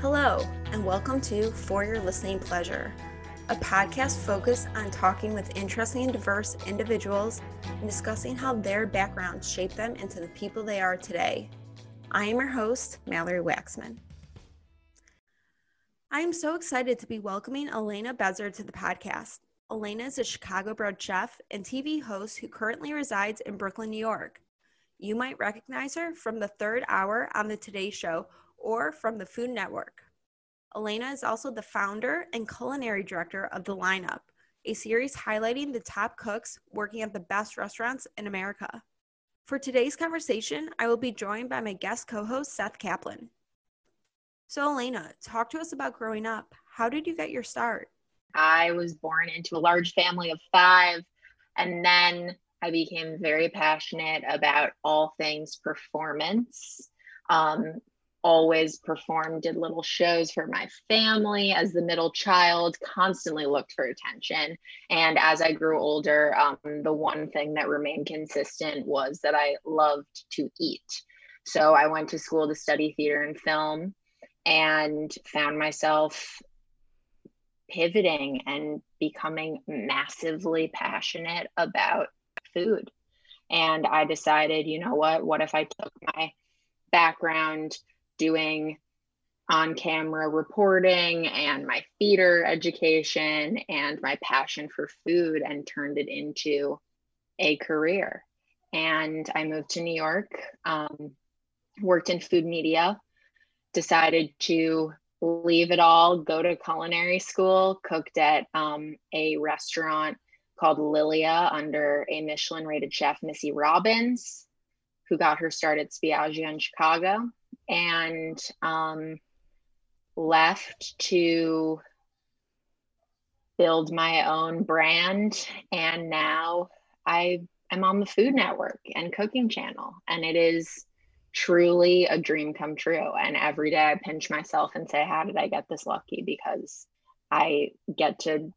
Hello, and welcome to For Your Listening Pleasure, a podcast focused on talking with interesting and diverse individuals and discussing how their backgrounds shape them into the people they are today. I am your host, Mallory Waxman. I am so excited to be welcoming Elena Besser to the podcast. Elena is a Chicago bred chef and TV host who currently resides in Brooklyn, New York. You might recognize her from the third hour on the Today Show or from the Food Network. Elena is also the founder and culinary director of The Lineup, a series highlighting the top cooks working at the best restaurants in America. For today's conversation, I will be joined by my guest co host, Seth Kaplan. So, Elena, talk to us about growing up. How did you get your start? I was born into a large family of five, and then I became very passionate about all things performance. Um, always performed, did little shows for my family as the middle child, constantly looked for attention. And as I grew older, um, the one thing that remained consistent was that I loved to eat. So I went to school to study theater and film and found myself pivoting and becoming massively passionate about food. And I decided, you know what? What if I took my background doing on camera reporting and my theater education and my passion for food and turned it into a career. And I moved to New York, um, worked in food media, decided to leave it all, go to culinary school, cooked at um, a restaurant called Lilia under a Michelin rated chef, Missy Robbins, who got her start at Spiaggia in Chicago and um, left to build my own brand. And now I am on the Food Network and Cooking Channel, and it is truly a dream come true. And every day I pinch myself and say, How did I get this lucky? Because I get to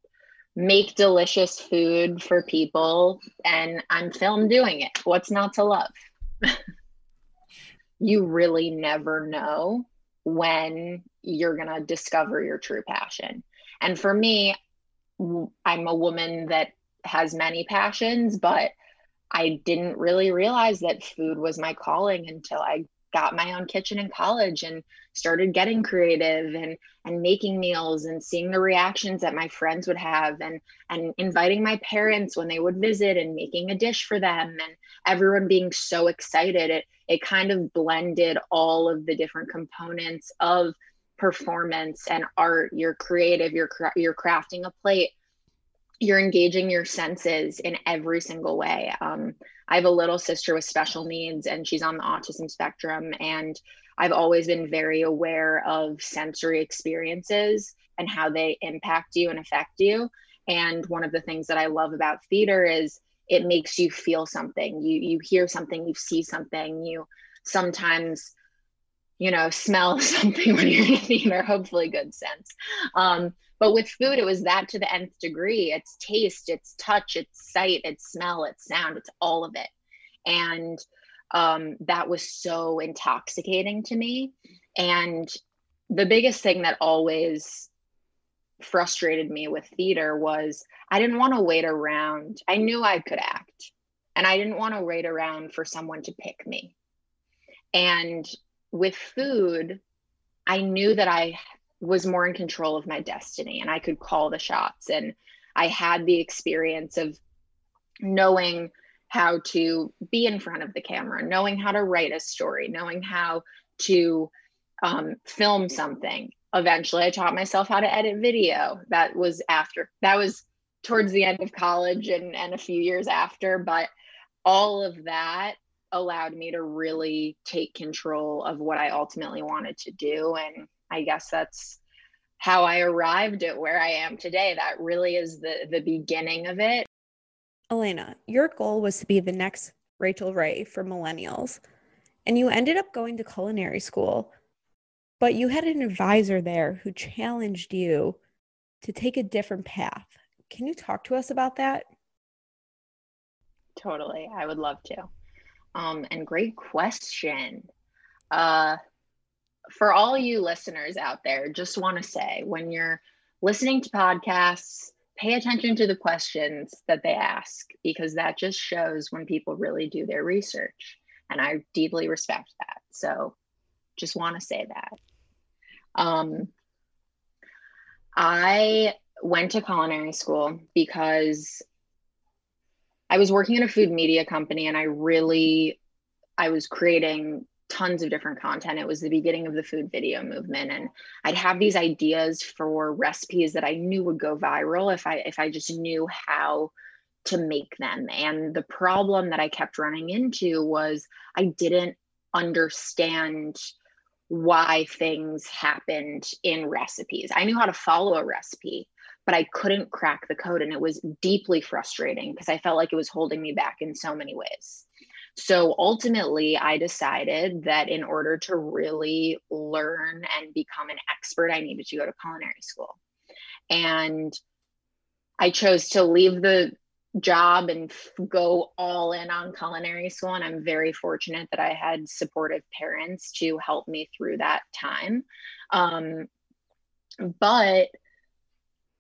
make delicious food for people and I'm filmed doing it. What's not to love? you really never know when you're going to discover your true passion. And for me, I'm a woman that has many passions, but I didn't really realize that food was my calling until I got my own kitchen in college and started getting creative and and making meals and seeing the reactions that my friends would have and and inviting my parents when they would visit and making a dish for them and everyone being so excited. It it kind of blended all of the different components of performance and art. You're creative. You're you're crafting a plate you're engaging your senses in every single way um, I have a little sister with special needs and she's on the autism spectrum. And I've always been very aware of sensory experiences and how they impact you and affect you. And one of the things that I love about theater is it makes you feel something. You you hear something, you see something, you sometimes you know smell something when you're in theater hopefully good sense um, but with food, it was that to the nth degree. It's taste, it's touch, it's sight, it's smell, it's sound, it's all of it. And um, that was so intoxicating to me. And the biggest thing that always frustrated me with theater was I didn't want to wait around. I knew I could act, and I didn't want to wait around for someone to pick me. And with food, I knew that I was more in control of my destiny and I could call the shots. And I had the experience of knowing how to be in front of the camera, knowing how to write a story, knowing how to um, film something. Eventually, I taught myself how to edit video. That was after, that was towards the end of college and, and a few years after. But all of that allowed me to really take control of what I ultimately wanted to do. And I guess that's how I arrived at where I am today. That really is the the beginning of it. Elena, your goal was to be the next Rachael Ray for millennials, and you ended up going to culinary school. But you had an advisor there who challenged you to take a different path. Can you talk to us about that? Totally. I would love to. Um, and great question. Uh, for all you listeners out there, just want to say when you're listening to podcasts, pay attention to the questions that they ask because that just shows when people really do their research. And I deeply respect that. So just want to say that. Um, I went to culinary school because I was working in a food media company and I really I was creating tons of different content. It was the beginning of the food video movement and I'd have these ideas for recipes that I knew would go viral if I if I just knew how to make them. And the problem that I kept running into was I didn't understand why things happened in recipes. I knew how to follow a recipe, but I couldn't crack the code. And it was deeply frustrating because I felt like it was holding me back in so many ways. So ultimately, I decided that in order to really learn and become an expert, I needed to go to culinary school. And I chose to leave the job and f- go all in on culinary school. And I'm very fortunate that I had supportive parents to help me through that time. Um, but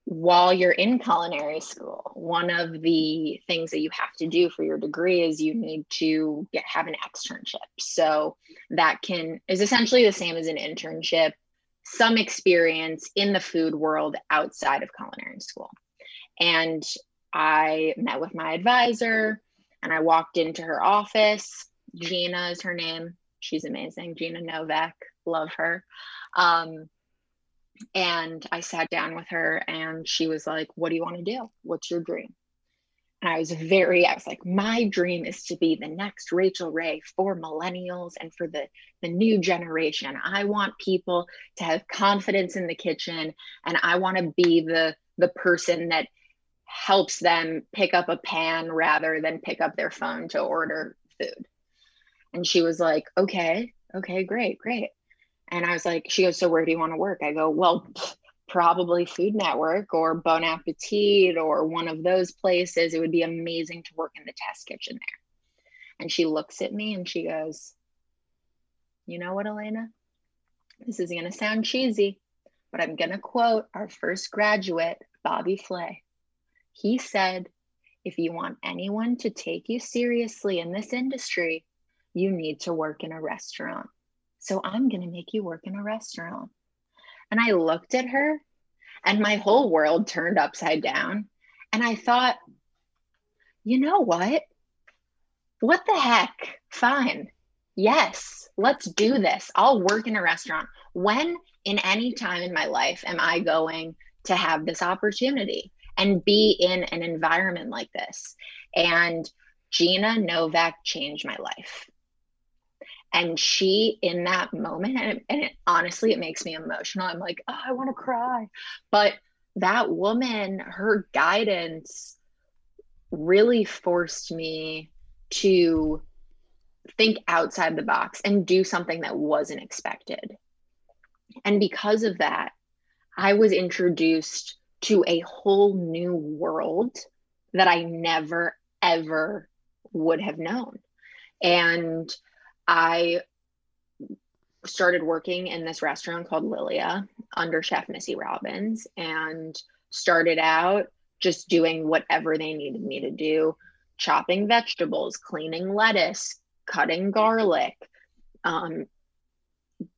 while you're in culinary school, one of the things that you have to do for your degree is you need to get have an externship. So that can is essentially the same as an internship, some experience in the food world outside of culinary school. And I met with my advisor and I walked into her office. Gina is her name. She's amazing. Gina Novak. Love her. Um, and I sat down with her and she was like, What do you want to do? What's your dream? And I was very, I was like, my dream is to be the next Rachael Ray for millennials and for the, the new generation. I want people to have confidence in the kitchen and I want to be the the person that helps them pick up a pan rather than pick up their phone to order food. And she was like, okay, okay, great, great. And I was like, she goes, so where do you want to work? I go, well, probably Food Network or Bon Appetit or one of those places. It would be amazing to work in the test kitchen there. And she looks at me and she goes, you know what, Elena? This is going to sound cheesy, but I'm going to quote our first graduate, Bobby Flay. He said, if you want anyone to take you seriously in this industry, you need to work in a restaurant. So I'm going to make you work in a restaurant. And I looked at her and my whole world turned upside down. And I thought, you know what? What the heck? Fine. Yes, let's do this. I'll work in a restaurant. When in any time in my life am I going to have this opportunity? And be in an environment like this. And Gina Novak changed my life. And she, in that moment, and, it, and it, honestly, it makes me emotional. I'm like, oh, I want to cry. But that woman, her guidance really forced me to think outside the box and do something that wasn't expected. And because of that, I was introduced to a whole new world that I never, ever would have known. And I started working in this restaurant called Lilia under Chef Missy Robbins and started out just doing whatever they needed me to do chopping vegetables, cleaning lettuce, cutting garlic, um,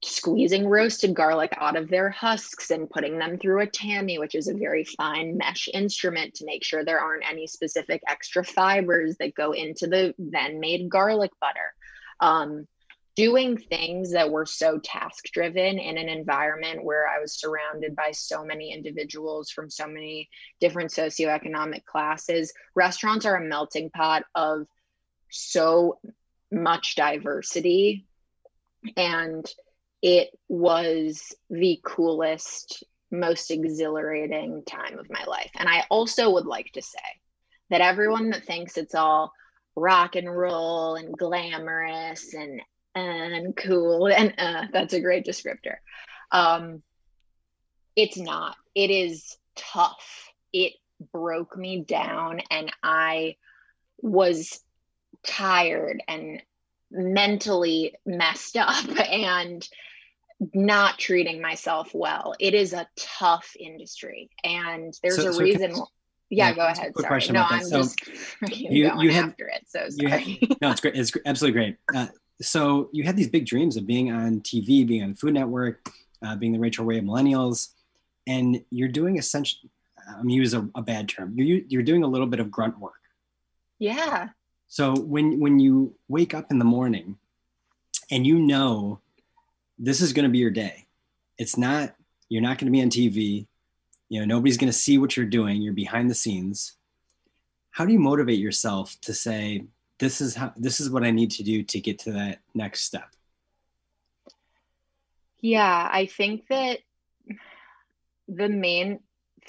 squeezing roasted garlic out of their husks and putting them through a tammy, which is a very fine mesh instrument to make sure there aren't any specific extra fibers that go into the then made garlic butter. Um, doing things that were so task driven in an environment where I was surrounded by so many individuals from so many different socioeconomic classes. Restaurants are a melting pot of so much diversity and it was the coolest, most exhilarating time of my life. And I also would like to say that everyone that thinks it's all rock and roll and glamorous and and cool and uh, that's a great descriptor. Um, it's not. It is tough. It broke me down, and I was tired and mentally messed up and not treating myself well. It is a tough industry, and there's so, a so reason. Can, yeah, yeah, go ahead. Sorry. Question no, I'm so just you, you had, after it. So sorry. Had, no, it's great. It's absolutely great. Uh, so you had these big dreams of being on TV, being on Food Network, uh, being the Rachael Ray of millennials, and you're doing essentially. I'm use a, a bad term. You're you're doing a little bit of grunt work. Yeah. So when when you wake up in the morning, and you know this is going to be your day. It's not, you're not going to be on TV. You know, nobody's going to see what you're doing. You're behind the scenes. How do you motivate yourself to say, this is how, this is what I need to do to get to that next step? Yeah, I think that the main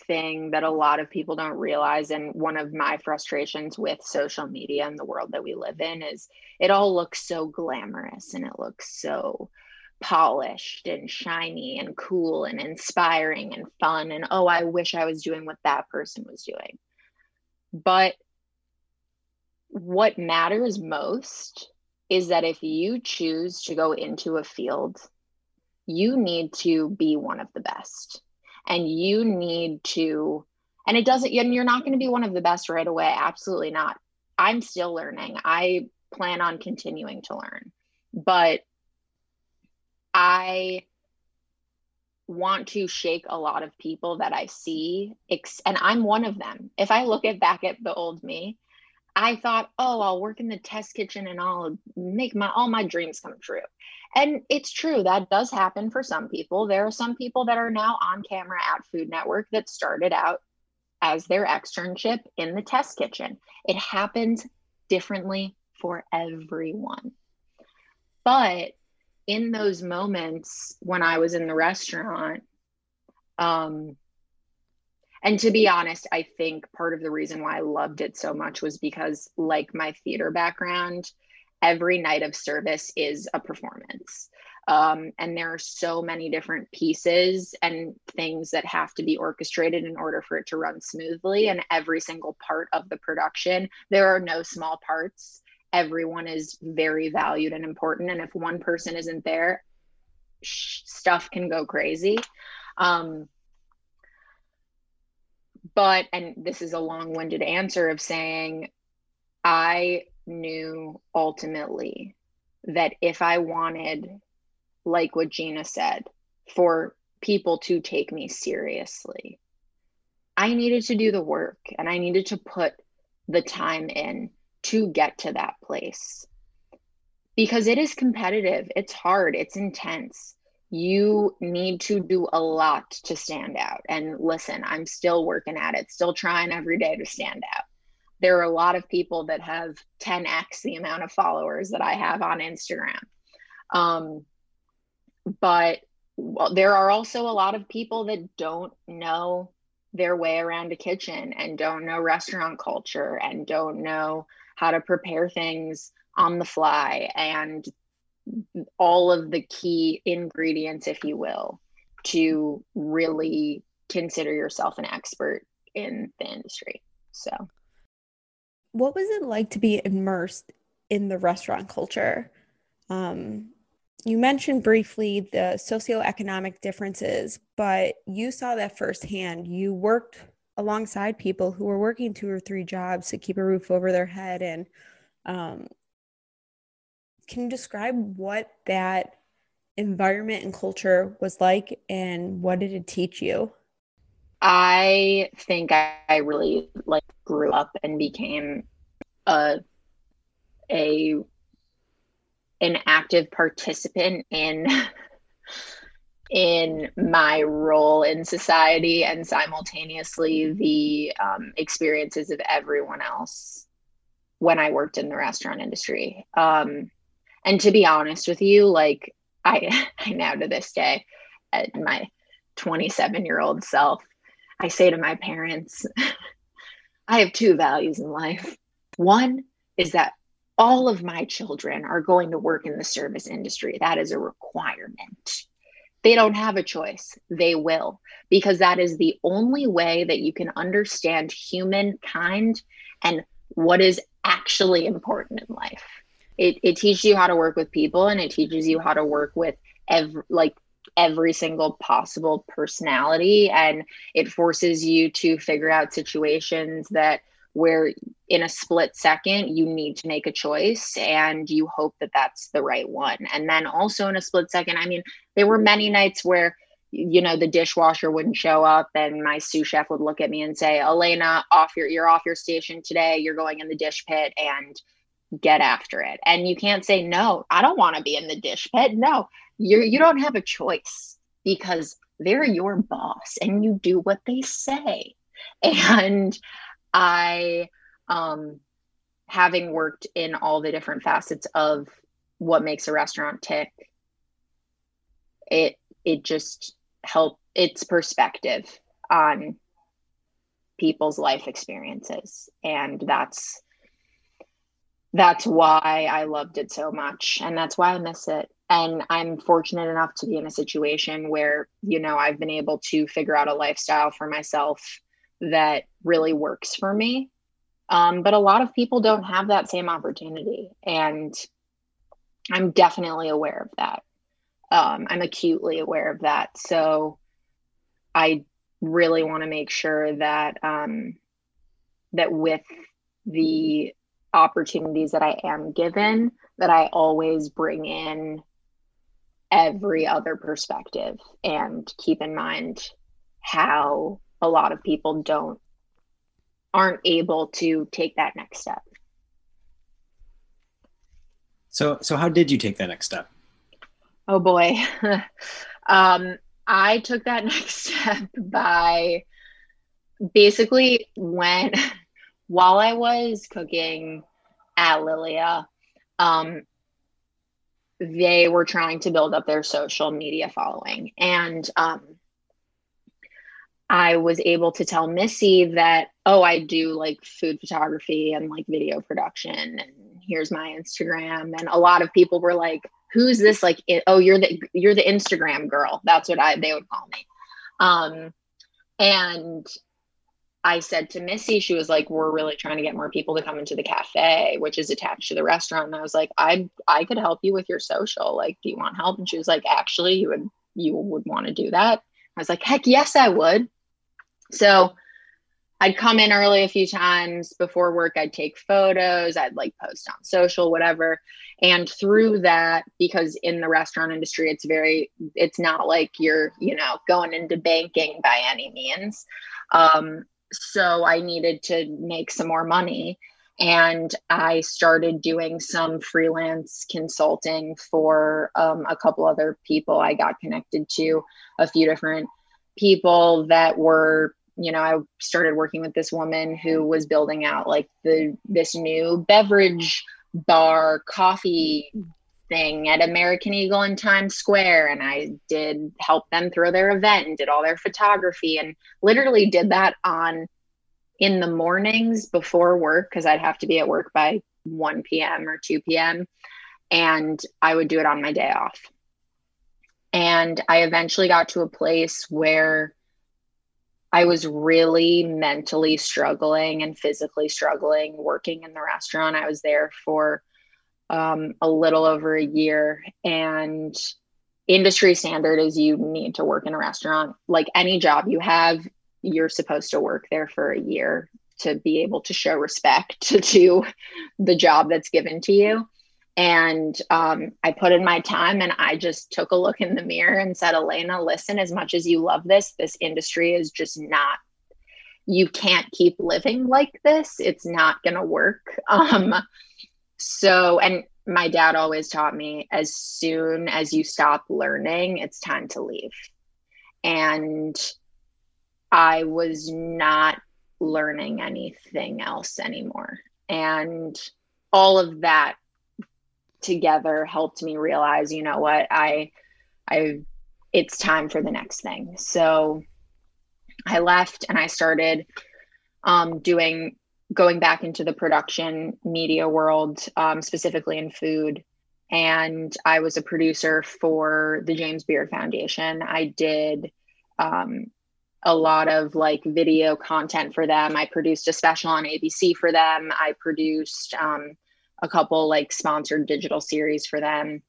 thing that a lot of people don't realize and one of my frustrations with social media and the world that we live in is it all looks so glamorous and it looks so polished and shiny and cool and inspiring and fun and oh i wish i was doing what that person was doing. But what matters most is that if you choose to go into a field you need to be one of the best. And you need to and it doesn't and you're not going to be one of the best right away absolutely not. I'm still learning. I plan on continuing to learn. But I want to shake a lot of people that I see, and I'm one of them. If I look at back at the old me, I thought, oh, I'll work in the test kitchen and I'll make my all my dreams come true. And it's true that does happen for some people. There are some people that are now on camera at Food Network that started out as their externship in the test kitchen. It happens differently for everyone. But in those moments when I was in the restaurant, um, and to be honest, I think part of the reason why I loved it so much was because, like my theater background, every night of service is a performance. Um, and there are so many different pieces and things that have to be orchestrated in order for it to run smoothly. And every single part of the production, there are no small parts everyone is very valued and important and if one person isn't there sh- stuff can go crazy. Um, but and this is a long-winded answer of saying i knew ultimately that if i wanted like what gina said for people to take me seriously i needed to do the work and i needed to put the time in to get to that place because it is competitive, it's hard, it's intense. You need to do a lot to stand out. And listen, I'm still working at it, still trying every day to stand out. There are a lot of people that have 10x the amount of followers that I have on Instagram. Um, but well, there are also a lot of people that don't know their way around a kitchen and don't know restaurant culture and don't know how to prepare things on the fly and all of the key ingredients, if you will, to really consider yourself an expert in the industry. So, what was it like to be immersed in the restaurant culture? Um, you mentioned briefly the socioeconomic differences, but you saw that firsthand. You worked alongside people who were working two or three jobs to keep a roof over their head and um, can you describe what that environment and culture was like and what did it teach you? I think i really like grew up and became a a an active participant in in my role in society and simultaneously the um, experiences of everyone else when I worked in the restaurant industry. Um, and to be honest with you, like I, I now to this day, at my 27 year old self, I say to my parents, I have two values in life. One is that all of my children are going to work in the service industry. That is a requirement they don't have a choice. They will, because that is the only way that you can understand humankind and what is actually important in life. It, it teaches you how to work with people and it teaches you how to work with every, like every single possible personality and it forces you to figure out situations that where in a split second you need to make a choice and you hope that that's the right one. And then also in a split second i mean there were many nights where you know the dishwasher wouldn't show up and my sous chef would look at me and say elena off your you're off your station today. You're going in the dish pit and get after it. And you can't say no i don't want to be in the dish pit. No you you don't have a choice because they're your boss and you do what they say. And I, um, having worked in all the different facets of what makes a restaurant tick, it it just help its perspective on people's life experiences, and that's that's why I loved it so much, and that's why I miss it. And I'm fortunate enough to be in a situation where you know I've been able to figure out a lifestyle for myself that really works for me. Um, but a lot of people don't have that same opportunity. And I'm definitely aware of that. Um, I'm acutely aware of that. So I really want to make sure that um, that with the opportunities that I am given, that I always bring in every other perspective and keep in mind how a lot of people don't aren't able to take that next step. So so how did you take that next step? Oh boy. um I took that next step by basically when while I was cooking at Lilia, um, they were trying to build up their social media following. And um, I was able to tell Missy that, oh, I do like food photography and like video production, and here's my Instagram. And a lot of people were like, "Who's this?" Like, oh, you're the you're the Instagram girl. That's what I they would call me. Um, and I said to Missy, she was like, "We're really trying to get more people to come into the cafe, which is attached to the restaurant." And I was like, "I I could help you with your social. Like, do you want help?" And she was like, "Actually, you would you would want to do that." I was like, "Heck yes, I would." So I'd come in early a few times before work. I'd take photos. I'd like post on social, whatever. And through that, because in the restaurant industry, it's very, it's not like you're, you know, going into banking by any means. Um, so I needed to make some more money. And I started doing some freelance consulting for um, a couple other people. I got connected to a few different people that were you know i started working with this woman who was building out like the this new beverage bar coffee thing at american eagle in times square. And i did help them throw their event and did all their photography and literally did that on in the mornings before work because i'd have to be at work by 1 p.m or 2 p.m and i would do it on my day off and I eventually got to a place where I was really mentally struggling and physically struggling working in the restaurant. I was there for um, a little over a year, and industry standard is you need to work in a restaurant. Like any job you have, you're supposed to work there for a year to be able to show respect to, to the job that's given to you. And um, I put in my time and I just took a look in the mirror and said, Elena, listen, as much as you love this, this industry is just not, you can't keep living like this. It's not going to work. Um, so, and my dad always taught me as soon as you stop learning, it's time to leave. And I was not learning anything else anymore. And all of that together helped me realize, you know what, I, I, it's time for the next thing. So I left and I started um, doing, going back into the production media world, um, specifically in food. And I was a producer for the James Beard Foundation. I did um, a lot of like video content for them. I produced a special on ABC for them. I produced um, a couple like sponsored digital series for them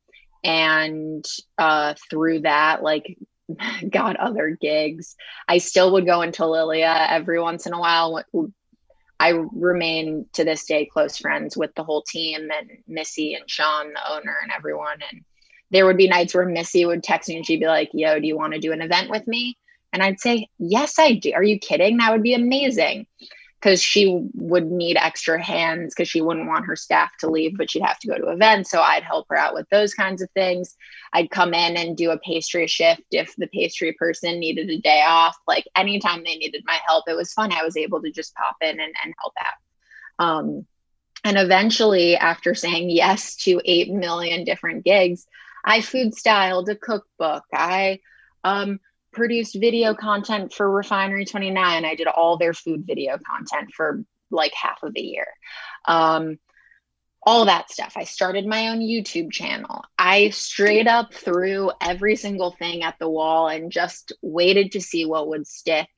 and uh, through that, like got other gigs. I still would go into Lilia every once in a while. I remain to this day close friends with the whole team and Missy and Sean, the owner, and everyone. And there would be nights where Missy would text me and she'd be like, Yo, do you want to do an event with me? And I'd say, Yes, I do. Are you kidding? That would be amazing because she would need extra hands because she wouldn't want her staff to leave, but she'd have to go to events. So I'd help her out with those kinds of things. I'd come in and do a pastry shift if the pastry person needed a day off. Like anytime they needed my help, it was fun. I was able to just pop in and, and help out. Um, and eventually, after saying yes to 8 million different gigs, I food styled a cookbook. I um, produced video content for Refinery 29. I did all their food video content for like half of the year. Um, all that stuff. I started my own YouTube channel. I straight up threw every single thing at the wall and just waited to see what would stick.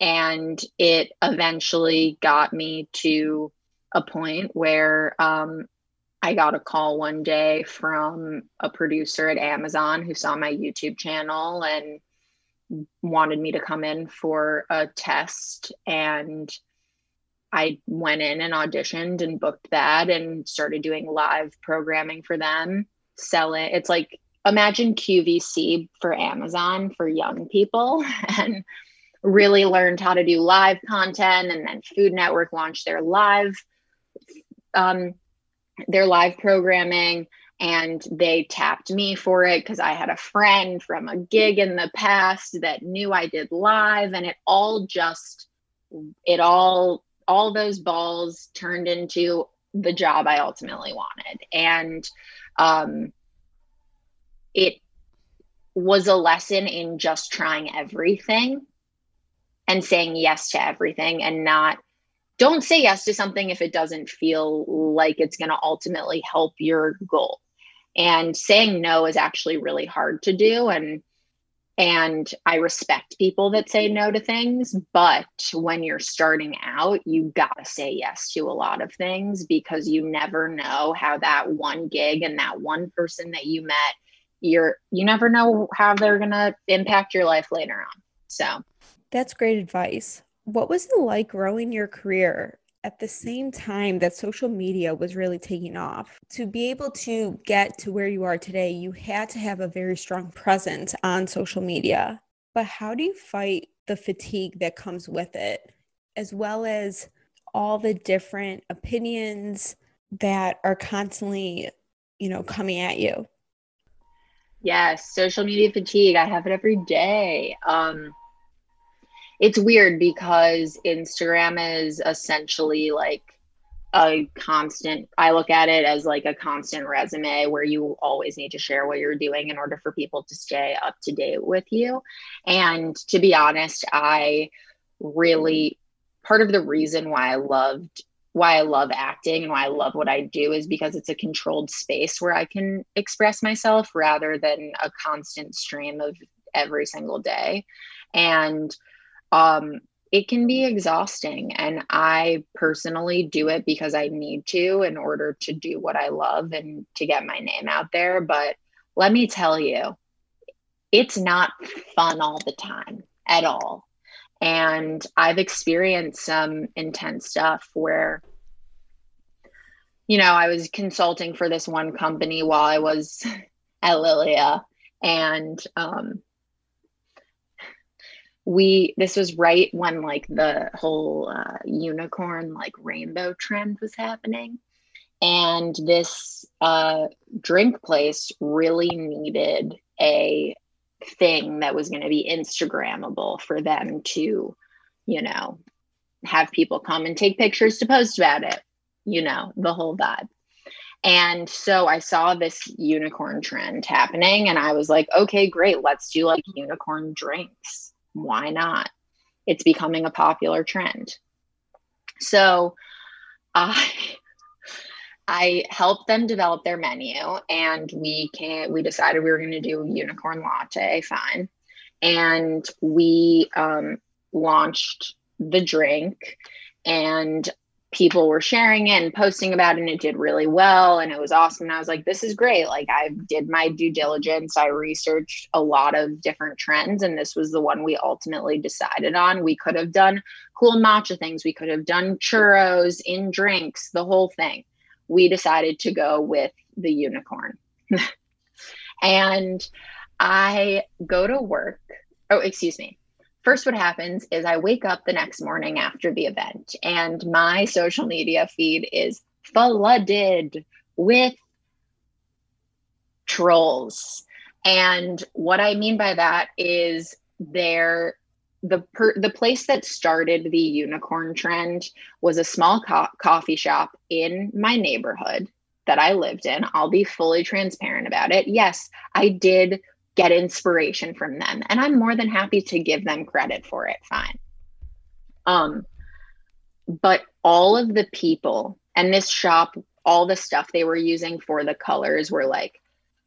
And it eventually got me to a point where um, I got a call one day from a producer at Amazon who saw my YouTube channel and wanted me to come in for a test and I went in and auditioned and booked that and started doing live programming for them, selling. It's like imagine QVC for Amazon for young people and really learned how to do live content and then Food Network launched their live um their live programming and they tapped me for it because I had a friend from a gig in the past that knew I did live and it all just it all all those balls turned into the job I ultimately wanted. And um it was a lesson in just trying everything and saying yes to everything and not don't say yes to something if it doesn't feel like it's going to ultimately help your goal and saying no is actually really hard to do. And and i respect people that say no to things but when you're starting out you got to say yes to a lot of things because you never know how that one gig and that one person that you met you're you never know how they're going to impact your life later on. So. That's great advice. What was it like growing your career at the same time that social media was really taking off. To be able to get to where you are today, you had to have a very strong presence on social media. But how do you fight the fatigue that comes with it, as well as all the different opinions that are constantly, you know, coming at you? Yes, social media fatigue. I have it every day. Um, it's weird because Instagram is essentially like a constant I look at it as like a constant resume where you always need to share what you're doing in order for people to stay up to date with you. And to be honest, I really part of the reason why I loved why I love acting and why I love what I do is because it's a controlled space where I can express myself rather than a constant stream of every single day. And um, it can be exhausting. And I personally do it because I need to in order to do what I love and to get my name out there. But let me tell you, it's not fun all the time at all. And I've experienced some intense stuff where, you know, I was consulting for this one company while I was at Lilia. And um, we this was right when like the whole uh, unicorn like rainbow trend was happening. And this uh, drink place really needed a thing that was going to be instagrammable for them to you know have people come and take pictures to post about it you know the whole vibe. And so I saw this unicorn trend happening, and I was like, okay, great, let's do like unicorn drinks why not? It's becoming a popular trend. So I I helped them develop their menu and we can we decided we were going to do unicorn latte fine and we um, launched the drink and people were sharing it and posting about it and it did really well and it was awesome. And i was like this is great. Like i did my due diligence. I researched a lot of different trends and this was the one we ultimately decided on. We could have done cool matcha things. We could have done churros in drinks the whole thing. We decided to go with the unicorn. And i go to work. Oh excuse me first what happens is I wake up the next morning after the event and my social media feed is flooded with trolls. And what I mean by that is they're the per, the place that started the unicorn trend was a small co- coffee shop in my neighborhood that I lived in. I'll be fully transparent about it. Yes, I did get inspiration from them. And i'm more than happy to give them credit for it fine. Um but all of the people and this shop all the stuff they were using for the colors were like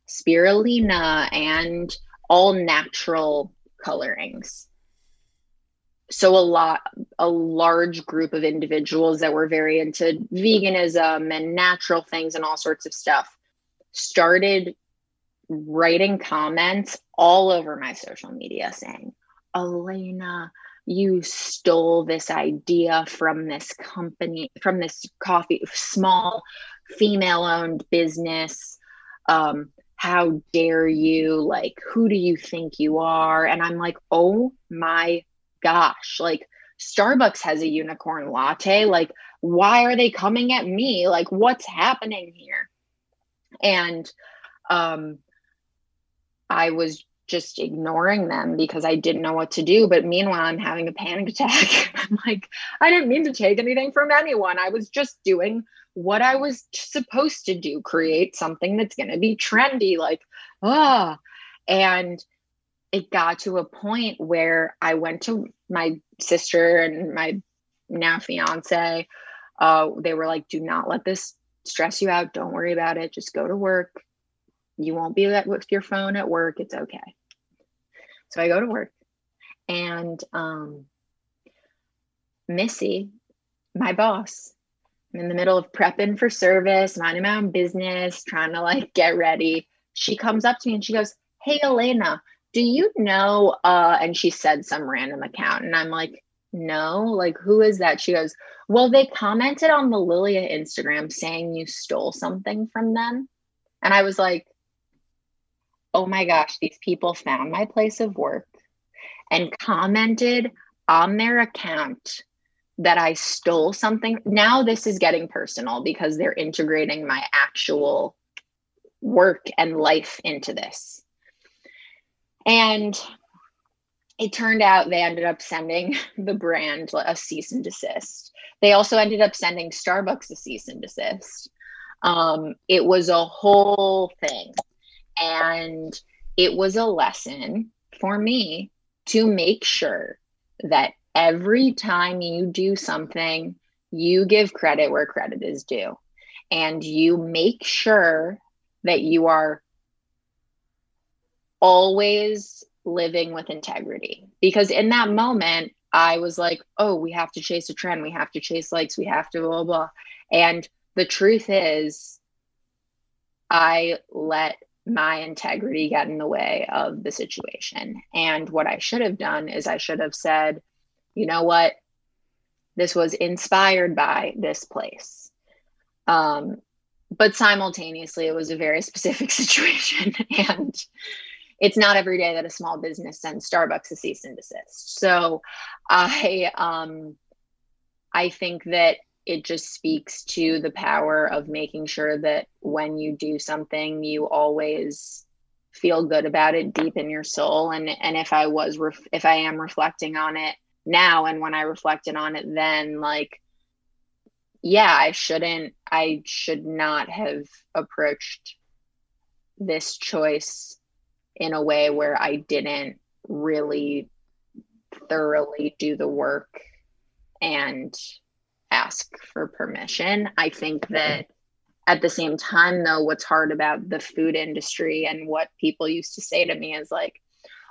spirulina and all natural colorings. So a lot a large group of individuals that were very into veganism and natural things and all sorts of stuff started writing comments all over my social media saying, Elena, you stole this idea from this company, from this coffee, small female owned business. Um, how dare you? Like, who do you think you are? And I'm like, oh my gosh, like, Starbucks has a unicorn latte. Like, why are they coming at me? Like, what's happening here? And um, I was just ignoring them because I didn't know what to do. But meanwhile, I'm having a panic attack. I'm like, I didn't mean to take anything from anyone. I was just doing what I was supposed to do create something that's going to be trendy. Like, ah. And it got to a point where I went to my sister and my now fiance. Uh, they were like, do not let this stress you out. Don't worry about it. Just go to work you won't be with your phone at work. It's okay. So I go to work and um, Missy, my boss, I'm in the middle of prepping for service, minding my own business, trying to like get ready. She comes up to me and she goes, Hey, Elena, do you know? Uh, and she said some random account. And I'm like, No, like, who is that? She goes, Well, they commented on the Lilia Instagram saying you stole something from them. And I was like, oh my gosh, these people found my place of work and commented on their account that I stole something. Now this is getting personal because they're integrating my actual work and life into this. And it turned out they ended up sending the brand a cease and desist. They also ended up sending Starbucks a cease and desist. Um, it was a whole thing. And it was a lesson for me to make sure that every time you do something, you give credit where credit is due. And you make sure that you are always living with integrity. Because in that moment, I was like, oh, we have to chase a trend. We have to chase likes. We have to blah, blah. And the truth is, I let my integrity got in the way of the situation. And what I should have done is I should have said, you know what? This was inspired by this place. Um, but simultaneously, it was a very specific situation. and it's not every day that a small business sends Starbucks a cease and desist. So I, um, I think that it just speaks to the power of making sure that when you do something you always feel good about it deep in your soul. And and if i was ref- if i am reflecting on it now and when i reflected on it then like yeah i shouldn't i should not have approached this choice in a way where i didn't really thoroughly do the work and ask for permission. I think that at the same time, though, what's hard about the food industry and what people used to say to me is like,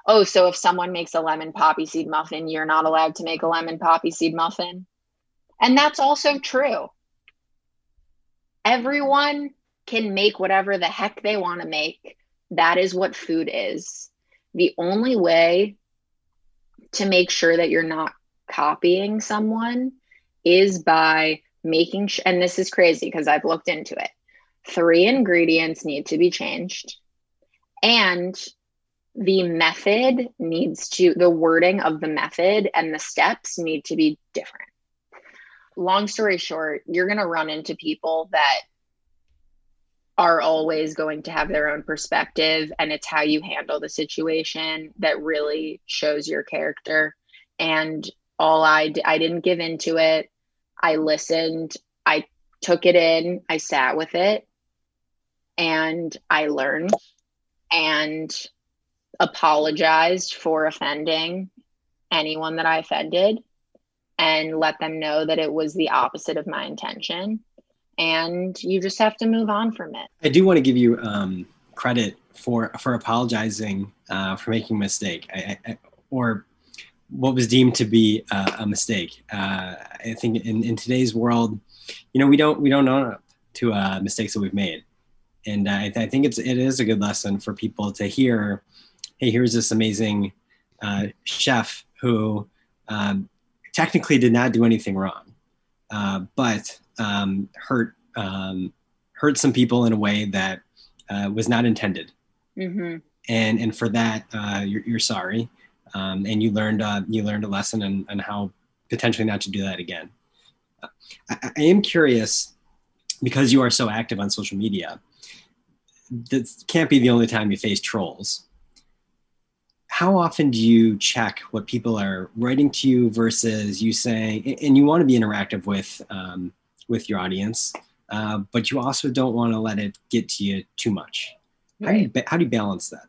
oh, so if someone makes a lemon poppy seed muffin, you're not allowed to make a lemon poppy seed muffin. And that's also true. Everyone can make whatever the heck they want to make. That is what food is. The only way to make sure that you're not copying someone is by making sh- and this is crazy because I've looked into it. Three ingredients need to be changed and the method needs to the wording of the method and the steps need to be different. Long story short, you're going to run into people that are always going to have their own perspective and it's how you handle the situation that really shows your character and all I I didn't give into it. I listened, I took it in, I sat with it. And I learned and apologized for offending anyone that I offended and let them know that it was the opposite of my intention. And you just have to move on from it. I do want to give you um, credit for for apologizing uh, for making a mistake, I, I, or what was deemed to be uh, a mistake. Uh, I think in, in today's world, you know, we don't we don't know up to uh, mistakes that we've made, and I, I, think it's it is a good lesson for people to hear. Hey, here's this amazing uh, chef who um, technically did not do anything wrong, uh, but um, hurt um, hurt some people in a way that uh, was not intended. Mm-hmm. And and for that, uh, you're, you're, sorry, um, and you learned uh, you learned a lesson on, on how potentially not to do that again. I, I am curious because you are so active on social media. That can't be the only time you face trolls how often do you check what people are writing to you versus you saying and you want to be interactive with um, with your audience, uh, but you also don't want to let it get to you too much. How, do, you, how do you balance that?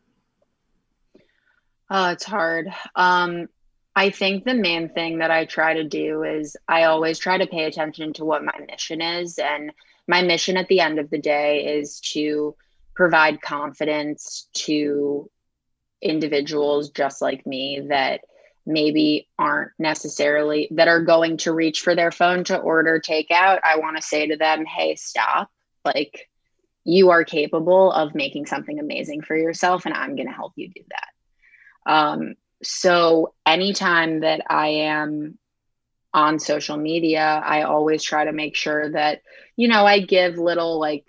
Oh, it's hard. Um, I think the main thing that I try to do is I always try to pay attention to what my mission is. And my mission at the end of the day is to provide confidence to individuals just like me that maybe aren't necessarily that are going to reach for their phone to order takeout, I want to say to them, hey, stop. Like, you are capable of making something amazing for yourself, and I'm going to help you do that. Um, so, anytime that I am on social media, I always try to make sure that, you know, I give little like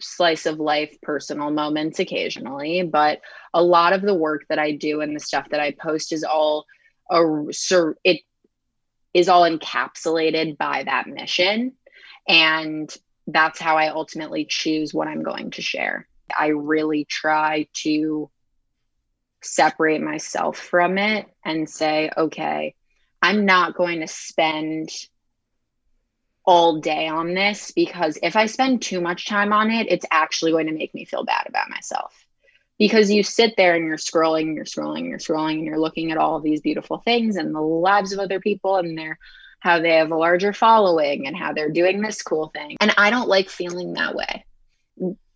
slice of life personal moments occasionally, but a lot of the work that I do and the stuff that I post is all a it is all encapsulated by that mission and that's how I ultimately choose what I'm going to share. I really try to separate myself from it and say, okay, I'm not going to spend all day on this because if I spend too much time on it, it's actually going to make me feel bad about myself. Because you sit there and you're scrolling, and you're scrolling, and you're scrolling, and you're looking at all these beautiful things and the lives of other people and their how they have a larger following and how they're doing this cool thing. And I don't like feeling that way.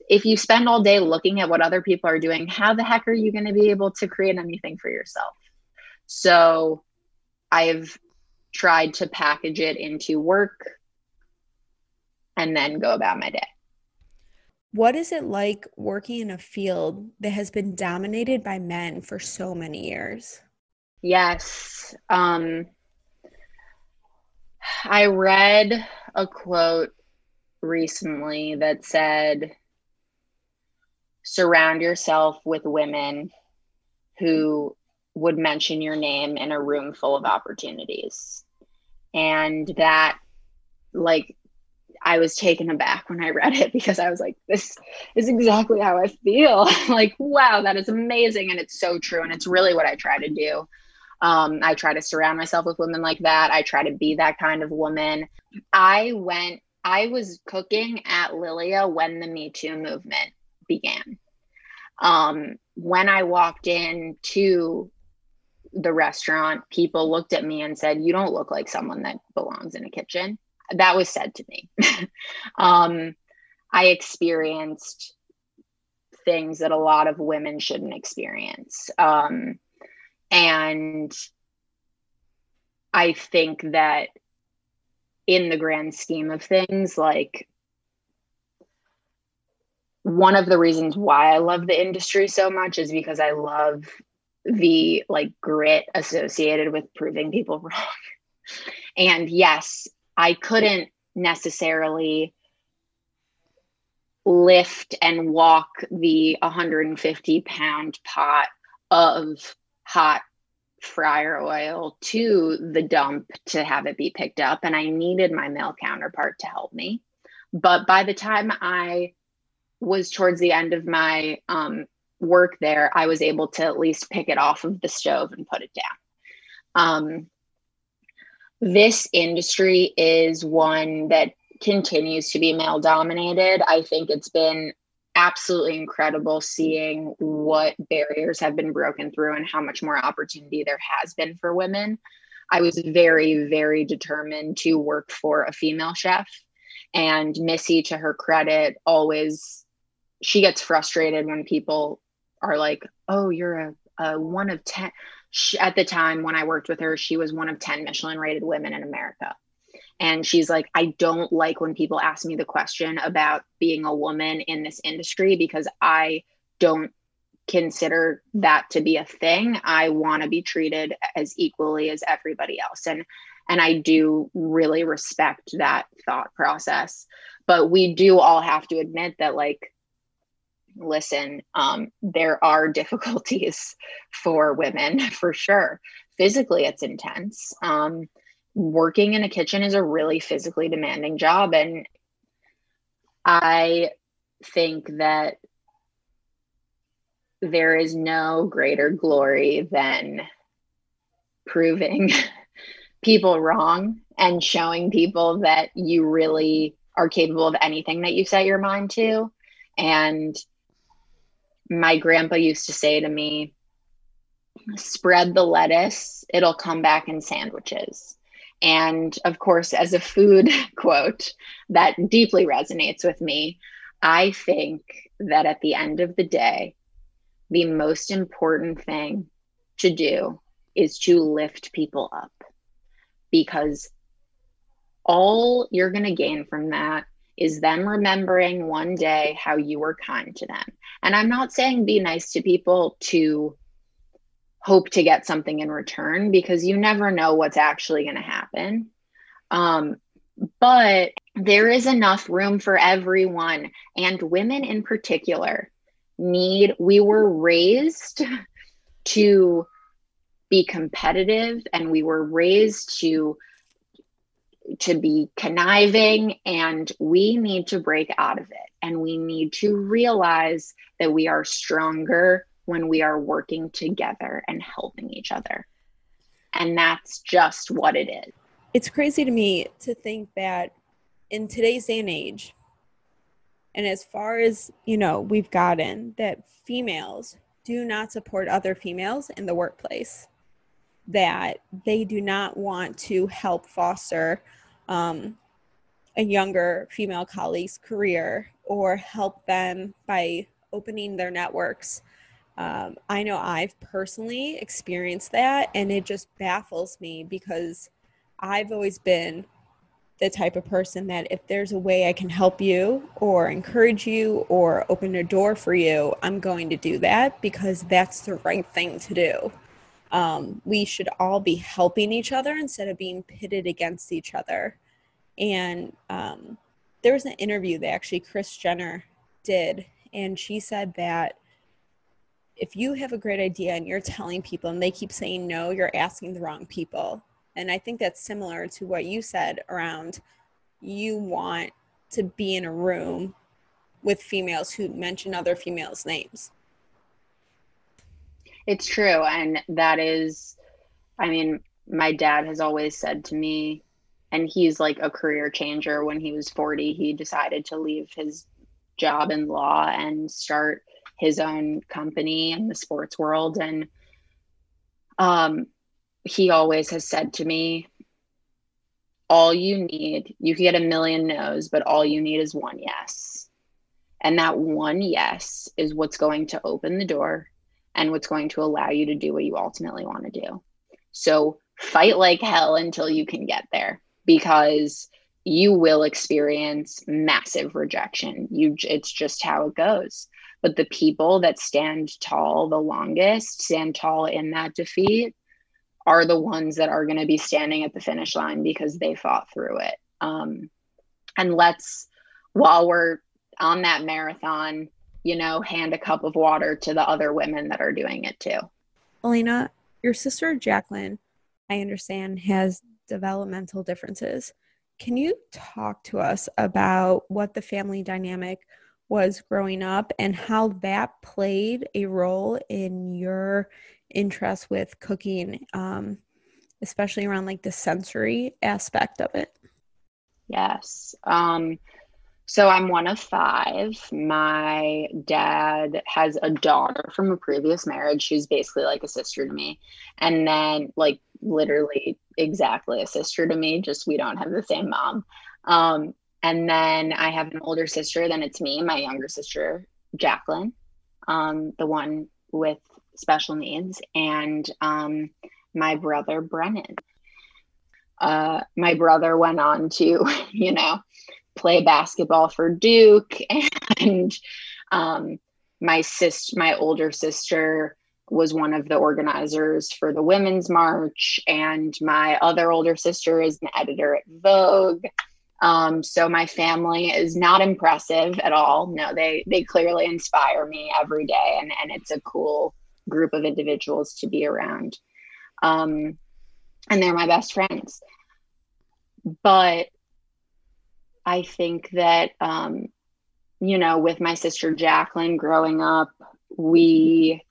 If you spend all day looking at what other people are doing, how the heck are you going to be able to create anything for yourself? So I've tried to package it into work and then go about my day. What is it like working in a field that has been dominated by men for so many years? Yes. Um, I read a quote recently that said, surround yourself with women who would mention your name in a room full of opportunities. And that, like, I was taken aback when I read it because I was like, this is exactly how I feel. like, wow, that is amazing. And it's so true. And it's really what I try to do. Um, I try to surround myself with women like that. I try to be that kind of woman. I went, I was cooking at Lilia when the Me Too movement began. Um, when I walked in to the restaurant, people looked at me and said, You don't look like someone that belongs in a kitchen that was said to me. um, I experienced things that a lot of women shouldn't experience. Um, and I think that in the grand scheme of things, like one of the reasons why I love the industry so much is because I love the like grit associated with proving people wrong. and yes, I couldn't necessarily lift and walk the 150 pound pot of hot fryer oil to the dump to have it be picked up. And I needed my male counterpart to help me. But by the time I was towards the end of my um, work there, I was able to at least pick it off of the stove and put it down. Um, this industry is one that continues to be male dominated. I think it's been absolutely incredible seeing what barriers have been broken through and how much more opportunity there has been for women. I was very, very determined to work for a female chef. And Missy, to her credit, always she gets frustrated when people are like, "Oh, you're a, a one of ten. She, at the time when I worked with her, she was one of ten Michelin-rated women in America. And she's like, I don't like when people ask me the question about being a woman in this industry because I don't consider that to be a thing. I want to be treated as equally as everybody else. And and I do really respect that thought process. But we do all have to admit that like listen, um, there are difficulties for women for sure. Physically, it's intense. Um, working in a kitchen is a really physically demanding job. And I think that there is no greater glory than proving people wrong and showing people that you really are capable of anything that you set your mind to. And my grandpa used to say to me, spread the lettuce, it'll come back in sandwiches. And of course, as a food quote that deeply resonates with me, I think that at the end of the day, the most important thing to do is to lift people up because all you're going to gain from that is them remembering one day how you were kind to them. And I'm not saying be nice to people to hope to get something in return because you never know what's actually going to happen. Um, but there is enough room for everyone, and women in particular need, we were raised to be competitive and we were raised to to be conniving and we need to break out of it and we need to realize that we are stronger when we are working together and helping each other. And that's just what it is. It's crazy to me to think that in today's day and age, and as far as you know, we've gotten that females do not support other females in the workplace, that they do not want to help foster um, a younger female colleague's career or help them by opening their networks um, I know I've personally experienced that, and it just baffles me because I've always been the type of person that if there's a way I can help you or encourage you or open a door for you, I'm going to do that because that's the right thing to do. Um, we should all be helping each other instead of being pitted against each other. And um, there was an interview that actually Kris Jenner did, and she said that if you have a great idea and you're telling people and they keep saying no, you're asking the wrong people. And I think that's similar to what you said around you want to be in a room with females who mention other females' names. It's true. And that is, I mean, my dad has always said to me, and he's like a career changer. When he was 40, he decided to leave his job in law and start his own company in the sports world and um he always has said to me all you need you can get a million no's but all you need is one yes and that one yes is what's going to open the door and what's going to allow you to do what you ultimately want to do so fight like hell until you can get there because you will experience massive rejection. You it's just how it goes. But the people that stand tall the longest, stand tall in that defeat, are the ones that are going to be standing at the finish line because they fought through it. Um, and let's, while we're on that marathon, you know, hand a cup of water to the other women that are doing it too. Elena, your sister Jacqueline, I understand, has developmental differences. Can you talk to us about what the family dynamic was growing up and how that played a role in your interest with cooking, um, especially around like the sensory aspect of it? Yes. Um, so I'm one of five. My dad has a daughter from a previous marriage. She's basically like a sister to me. And then, like, literally exactly a sister to me, just we don't have the same mom. Um, and then I have an older sister, then it's me, my younger sister, Jacqueline, um, the one with special needs, and um, my brother, Brennan. Uh, my brother went on to, you know, play basketball for Duke, and um, my sister, my older sister, was one of the organizers for the Women's March, and my other older sister is an editor at Vogue. Um, so my family is not impressive at all. No, they they clearly inspire me every day, and and it's a cool group of individuals to be around. Um, and they're my best friends. But I think that um, you know, with my sister Jacqueline growing up, we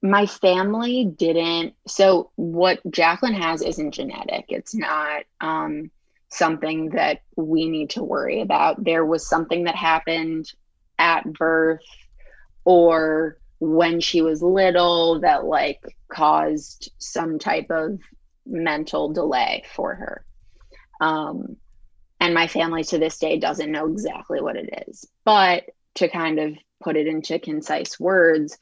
my family didn't so what jacqueline has isn't genetic. It's not um, something that we need to worry about. There was something that happened at birth or when she was little that like caused some type of mental delay for her um, and my family to this day doesn't know exactly what it is but to kind of put it into concise words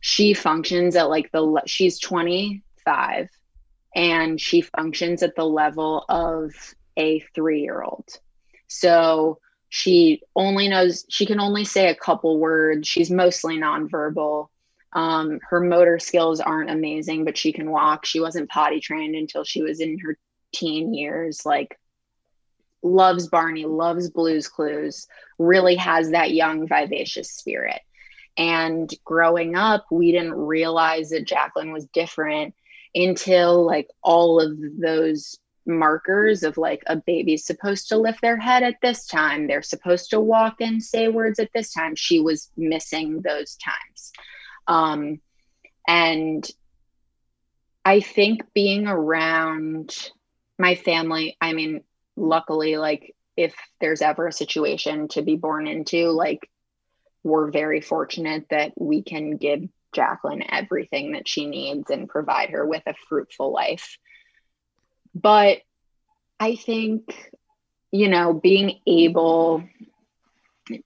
she functions at like the she's 25 and she functions at the level of a 3-year-old. So she only knows she can only say a couple words. She's mostly nonverbal. Um, her motor skills aren't amazing, but she can walk. She wasn't potty trained until she was in her teen years. Like loves Barney, loves Blues Clues, really has that young, vivacious spirit. And growing up, we didn't realize that Jacqueline was different until like all of those markers of like a baby's supposed to lift their head at this time, they're supposed to walk and say words at this time. She was missing those times. Um, and I think being around my family, I mean, luckily, like if there's ever a situation to be born into, like we're very fortunate that we can give Jacqueline everything that she needs and provide her with a fruitful life. But I think, you know, being able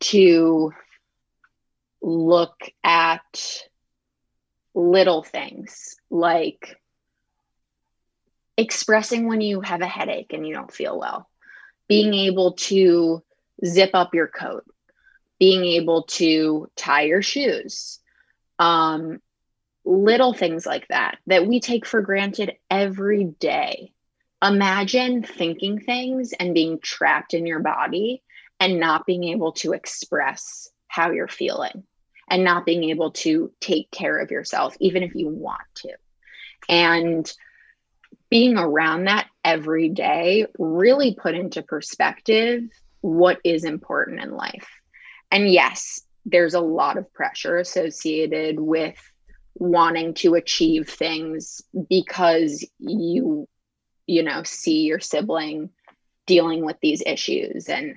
to look at little things like expressing when you have a headache and you don't feel well, being able to zip up your coat, being able to tie your shoes, um, little things like that that we take for granted every day. Imagine thinking things and being trapped in your body and not being able to express how you're feeling and not being able to take care of yourself, even if you want to. And being around that every day really put into perspective what is important in life. And yes, there's a lot of pressure associated with wanting to achieve things because you you know see your sibling dealing with these issues and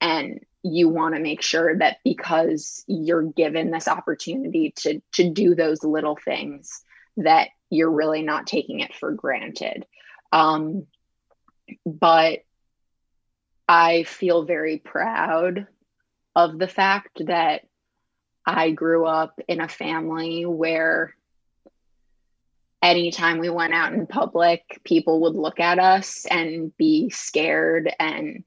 and you want to make sure that because you're given this opportunity to to do those little things that you're really not taking it for granted um but i feel very proud of the fact that I grew up in a family where anytime we went out in public, people would look at us and be scared and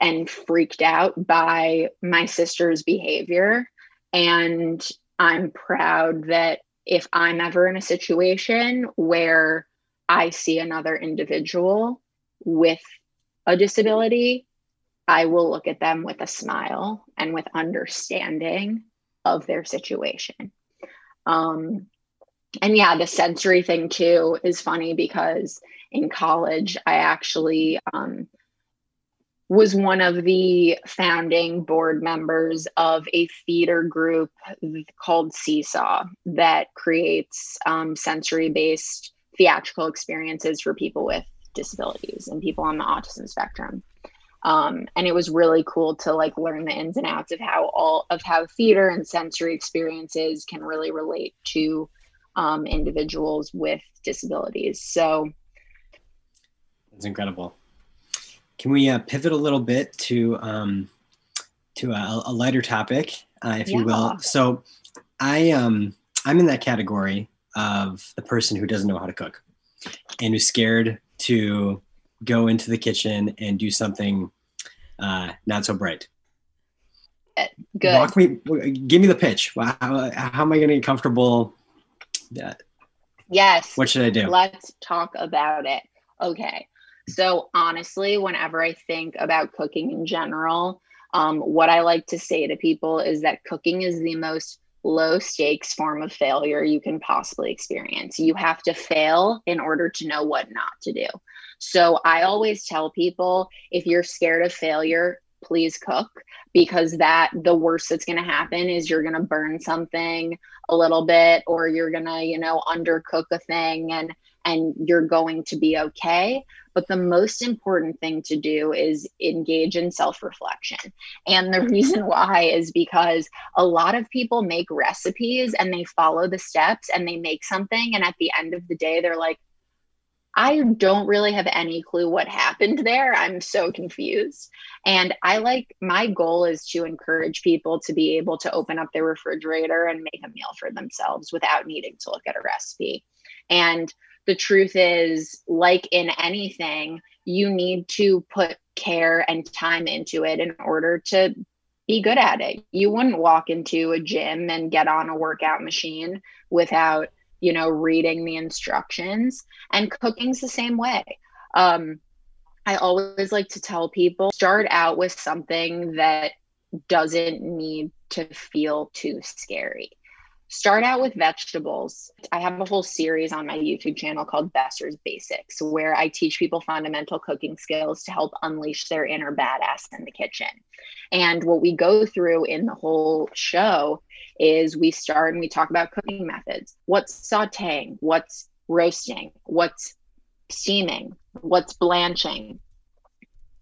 and freaked out by my sister's behavior. And I'm proud that if I'm ever in a situation where I see another individual with a disability, I will look at them with a smile and with understanding of their situation. Um, and yeah, the sensory thing too is funny because in college, I actually um, was one of the founding board members of a theater group called Seesaw that creates um, sensory based theatrical experiences for people with disabilities and people on the autism spectrum. Um, and it was really cool to like learn the ins and outs of how all of how theater and sensory experiences can really relate to um, individuals with disabilities. So that's incredible. Can we uh, pivot a little bit to um, to a, a lighter topic, uh, if yeah. you will? So, I um I'm in that category of the person who doesn't know how to cook and who's scared to go into the kitchen and do something uh, not so bright. Good. Walk me, give me the pitch. How, how am I going to get comfortable? Uh, yes. What should I do? Let's talk about it. Okay. So honestly, whenever I think about cooking in general, um, what I like to say to people is that cooking is the most low stakes form of failure you can possibly experience. You have to fail in order to know what not to do. So I always tell people if you're scared of failure, please cook because that the worst that's going to happen is you're going to burn something a little bit or you're going to, you know, undercook a thing and and you're going to be okay. But the most important thing to do is engage in self reflection. And the reason why is because a lot of people make recipes and they follow the steps and they make something. And at the end of the day, they're like, I don't really have any clue what happened there. I'm so confused. And I like my goal is to encourage people to be able to open up their refrigerator and make a meal for themselves without needing to look at a recipe. And the truth is, like in anything, you need to put care and time into it in order to be good at it. You wouldn't walk into a gym and get on a workout machine without, you know, reading the instructions. And cooking's the same way. Um, I always like to tell people start out with something that doesn't need to feel too scary start out with vegetables. I have a whole series on my YouTube channel called Besser's Basics, where I teach people fundamental cooking skills to help unleash their inner badass in the kitchen. And what we go through in the whole show is we start and we talk about cooking methods. What's sauteing? What's roasting? What's steaming? What's blanching?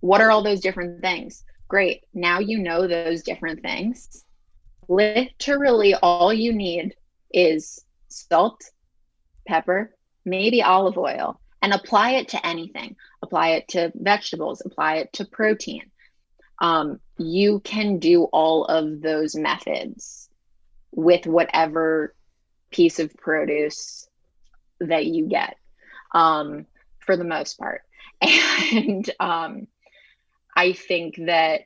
What are all those different things? Great. Now you know those different things literally all you need is salt, pepper, maybe olive oil, and apply it to anything. Apply it to vegetables, apply it to protein. Um, you can do all of those methods with whatever piece of produce that you get um, for the most part. And um, I think that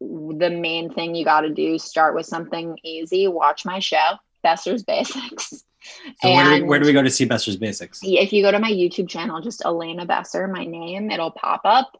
the main thing you got to do start with something easy watch my show besser's basics. So where do, we, where do we go to see besser's basics? If you go to my youtube channel just elena besser my name it'll pop up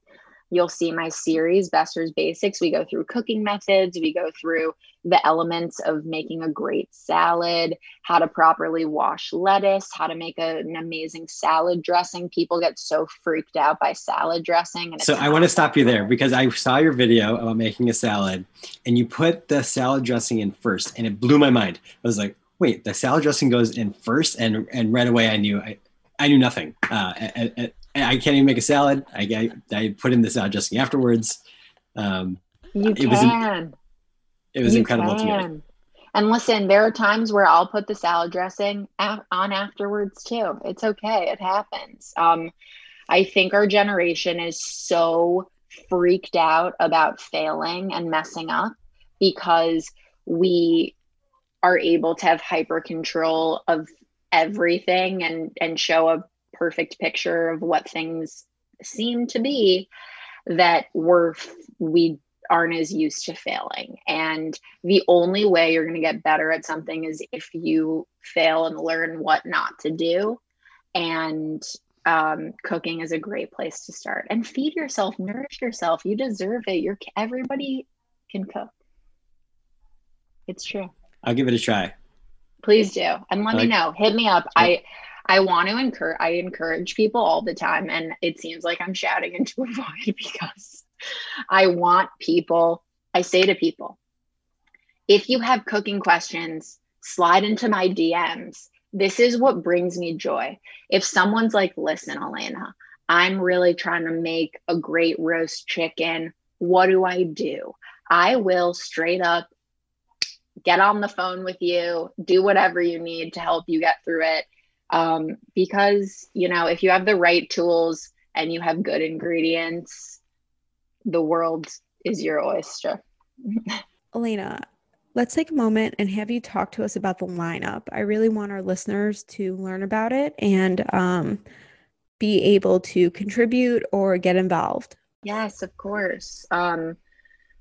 You'll see my series, Besser's Basics. We go through cooking methods, we go through the elements of making a great salad, how to properly wash lettuce, how to make a, an amazing salad dressing. People get so freaked out by salad dressing. So I want to stop you there because I saw your video about making a salad and you put the salad dressing in first and it blew my mind. I was like, wait, the salad dressing goes in first and, and right away I knew I, I knew nothing. Uh, at, at, I can't even make a salad. I, I, I put in the salad dressing afterwards. Um, you it can. Was, it was you incredible can. to me. And listen, there are times where I'll put the salad dressing on afterwards too. It's okay. It happens. Um, I think our generation is so freaked out about failing and messing up because we are able to have hyper control of everything and and show a perfect picture of what things seem to be that we're we aren't as used to failing. And the only way you're going to get better at something is if you fail and learn what not to do. And um, cooking is a great place to start. And feed yourself nourish yourself. You deserve it. You're everybody can cook. It's true. I'll give it a try. Please do. And let me know. Hit me up. I i want to encourage i encourage people all the time and it seems like i'm shouting into a void because i want people i say to people if you have cooking questions slide into my dms this is what brings me joy. If someone's like, listen, Elena, I'm really trying to make a great roast chicken. What do I do? I will straight up get on the phone with you, do whatever you need to help you get through it. Um, because, you know, if you have the right tools and you have good ingredients, the world is your oyster. Elena, let's take a moment and have you talk to us about the lineup. I really want our listeners to learn about it and um, be able to contribute or get involved. Yes, of course. Um,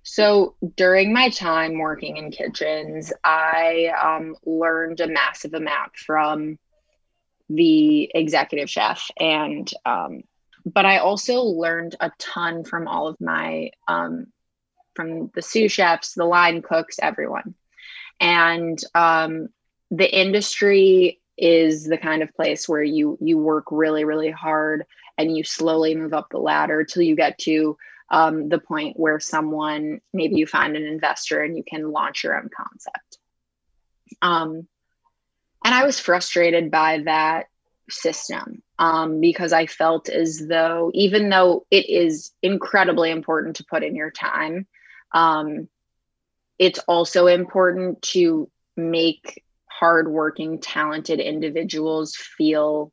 so during my time working in kitchens, I um, learned a massive amount from the executive chef and um, but I also learned a ton from all of my um, from the sous chefs, the line cooks, everyone. And um, the industry is the kind of place where you you work really really hard and you slowly move up the ladder till you get to um, the point where someone maybe you find an investor and you can launch your own concept um, and i was frustrated by that system um, because i felt as though even though it is incredibly important to put in your time um, it's also important to make hardworking, talented individuals feel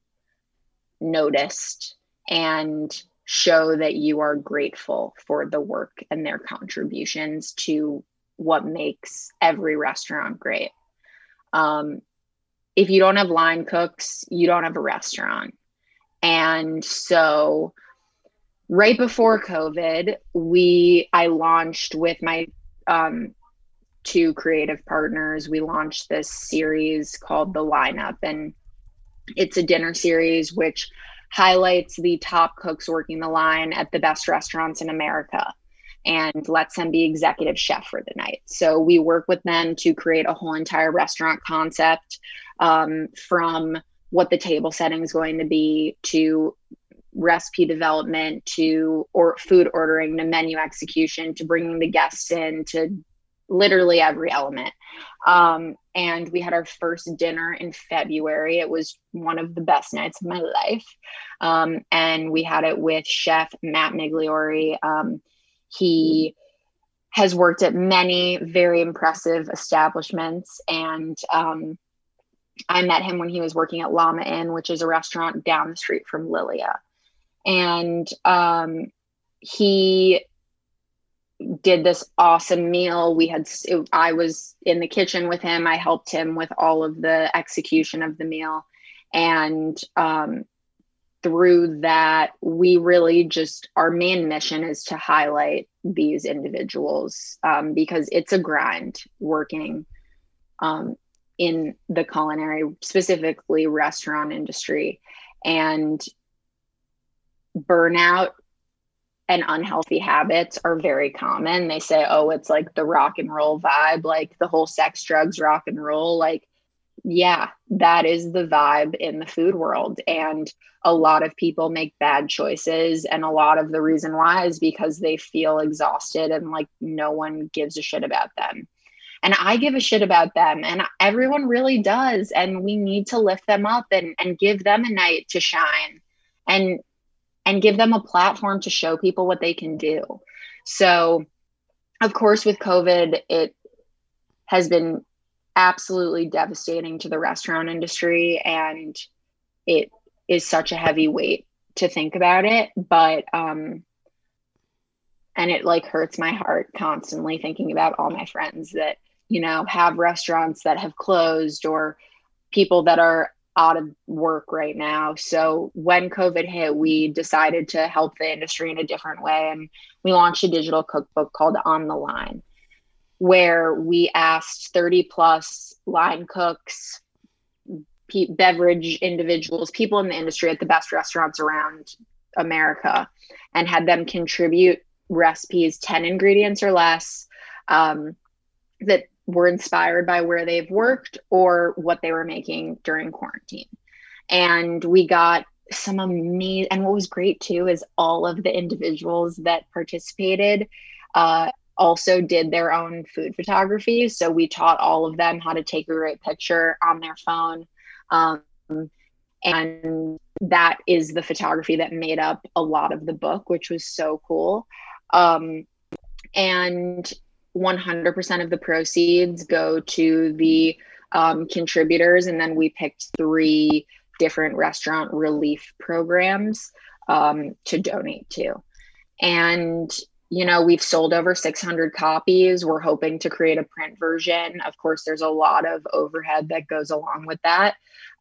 noticed and show that you are grateful for the work and their contributions to what makes every restaurant great. Um, if you don't have line cooks, you don't have a restaurant. And so right before COVID, we I launched with my um, two creative partners. We launched this series called The Lineup, and it's a dinner series which highlights the top cooks working the line at the best restaurants in America and lets them be executive chef for the night. So we work with them to create a whole entire restaurant concept um, from what the table setting is going to be to recipe development to or food ordering to menu execution to bringing the guests in to literally every element. Um, and we had our first dinner in february. It was one of the best nights of my life. Um, and we had it with chef matt migliore um, he has worked at many very impressive establishments and um, I met him when he was working at Llama Inn, which is a restaurant down the street from Lilia and um, he did this awesome meal. We had, I was in the kitchen with him. I helped him with all of the execution of the meal. And um, through that, we really just, our main mission is to highlight these individuals um, because it's a grind working um, in the culinary, specifically restaurant industry. And burnout and unhealthy habits are very common. They say, oh, it's like the rock and roll vibe, like the whole sex, drugs, rock and roll. Like, yeah, that is the vibe in the food world. And a lot of people make bad choices. And a lot of the reason why is because they feel exhausted and like no one gives a shit about them. And I give a shit about them, and everyone really does. And we need to lift them up and, and give them a night to shine. And and give them a platform to show people what they can do. So, of course, with COVID, it has been absolutely devastating to the restaurant industry and it is such a heavy weight to think about it but um and it like hurts my heart constantly thinking about all my friends that you know have restaurants that have closed or people that are out of work right now. So when COVID hit, we decided to help the industry in a different way. And we launched a digital cookbook called On the Line, where we asked 30 plus line cooks, beverage individuals, people in the industry at the best restaurants around America, and had them contribute recipes, 10 ingredients or less, um, that were inspired by where they've worked or what they were making during quarantine. And we got some amazing, and what was great too is all of the individuals that participated uh, also did their own food photography. So we taught all of them how to take a great picture on their phone. Um, and that is the photography that made up a lot of the book, which was so cool. Um, and 100% of the proceeds go to the um, contributors. And then we picked three different restaurant relief programs um, to donate to. And, you know, we've sold over 600 copies. We're hoping to create a print version. Of course, there's a lot of overhead that goes along with that.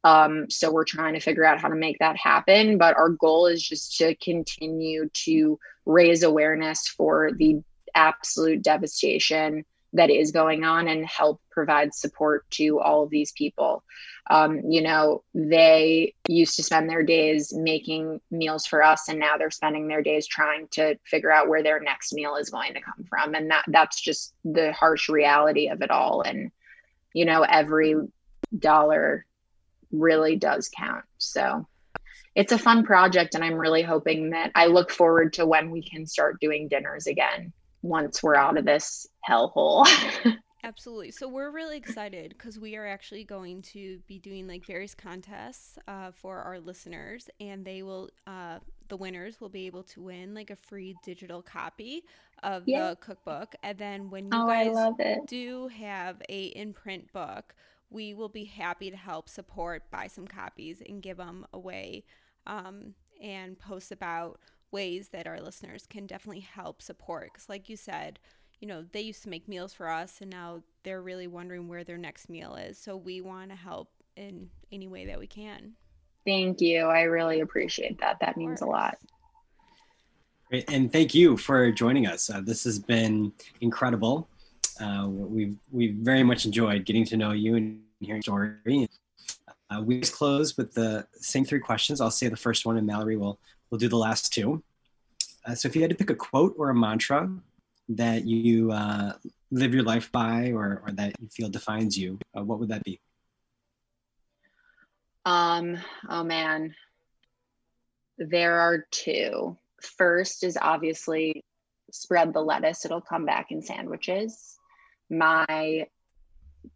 Um, so we're trying to figure out how to make that happen. But our goal is just to continue to raise awareness for the absolute devastation that is going on and help provide support to all of these people. Um, you know, they used to spend their days making meals for us, and now they're spending their days trying to figure out where their next meal is going to come from. And that that's just the harsh reality of it all. And, you know, every dollar really does count. So it's a fun project and I'm really hoping that I look forward to when we can start doing dinners again once we're out of this hellhole. Absolutely. So we're really excited because we are actually going to be doing like various contests uh, for our listeners, and they will, uh, the winners will be able to win like a free digital copy of the cookbook. And then when you oh, guys do have a in print book, we will be happy to help support, buy some copies, and give them away, um, and post about ways that our listeners can definitely help support. Because, like you said, you know, they used to make meals for us and now they're really wondering where their next meal is. So we want to help in any way that we can. Thank you. I really appreciate that. That means a lot. Great. And thank you for joining us. Uh, this has been incredible. Uh, we've, we've very much enjoyed getting to know you and hearing your story. Uh, we just close with the same three questions. I'll say the first one, and Mallory will We'll do the last two. Uh, so if you had to pick a quote or a mantra that you uh, live your life by or, or that you feel defines you, uh, what would that be? Um, oh man, there are two. First is obviously spread the lettuce, it'll come back in sandwiches. My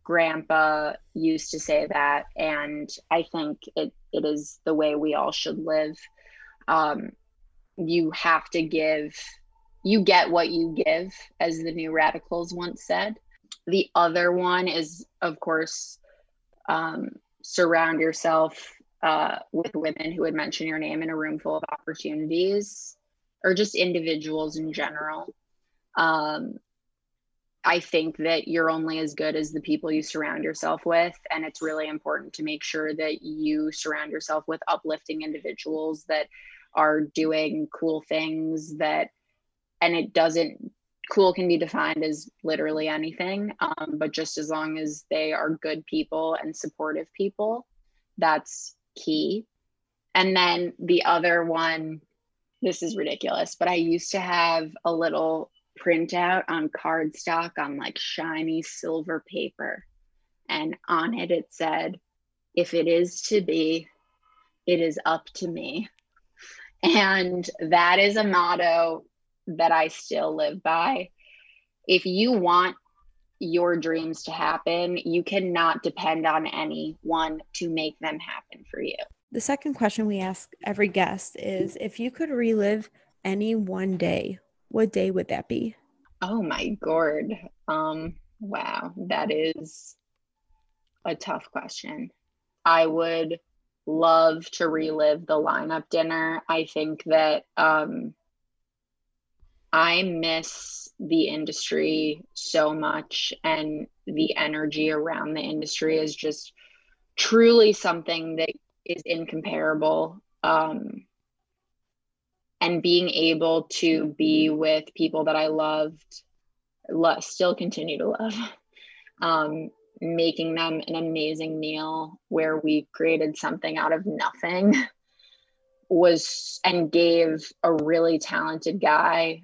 grandpa used to say that, and I think it, it is the way we all should live um, you have to give you get what you give as the new radicals once said. The other one is of course um, surround yourself uh, with women who would mention your name in a room full of opportunities or just individuals in general. Um, i think that you're only as good as the people you surround yourself with and it's really important to make sure that you surround yourself with uplifting individuals that are doing cool things that and it doesn't cool can be defined as literally anything um, but just as long as they are good people and supportive people that's key. And then the other one this is ridiculous but i used to have a little printout on cardstock on like shiny silver paper. And on it it said if it is to be it is up to me and that is a motto that I still live by. If you want your dreams to happen, you cannot depend on anyone to make them happen for you. The second question we ask every guest is if you could relive any one day, what day would that be? Oh my gourd. Um wow, that is a tough question. I would love to relive the lineup dinner. I think that um, I miss the industry so much, and the energy around the industry is just truly something that is incomparable. Um, and being able to be with people that I loved, lo- still continue to love, um, making them an amazing meal where we created something out of nothing was and gave a really talented guy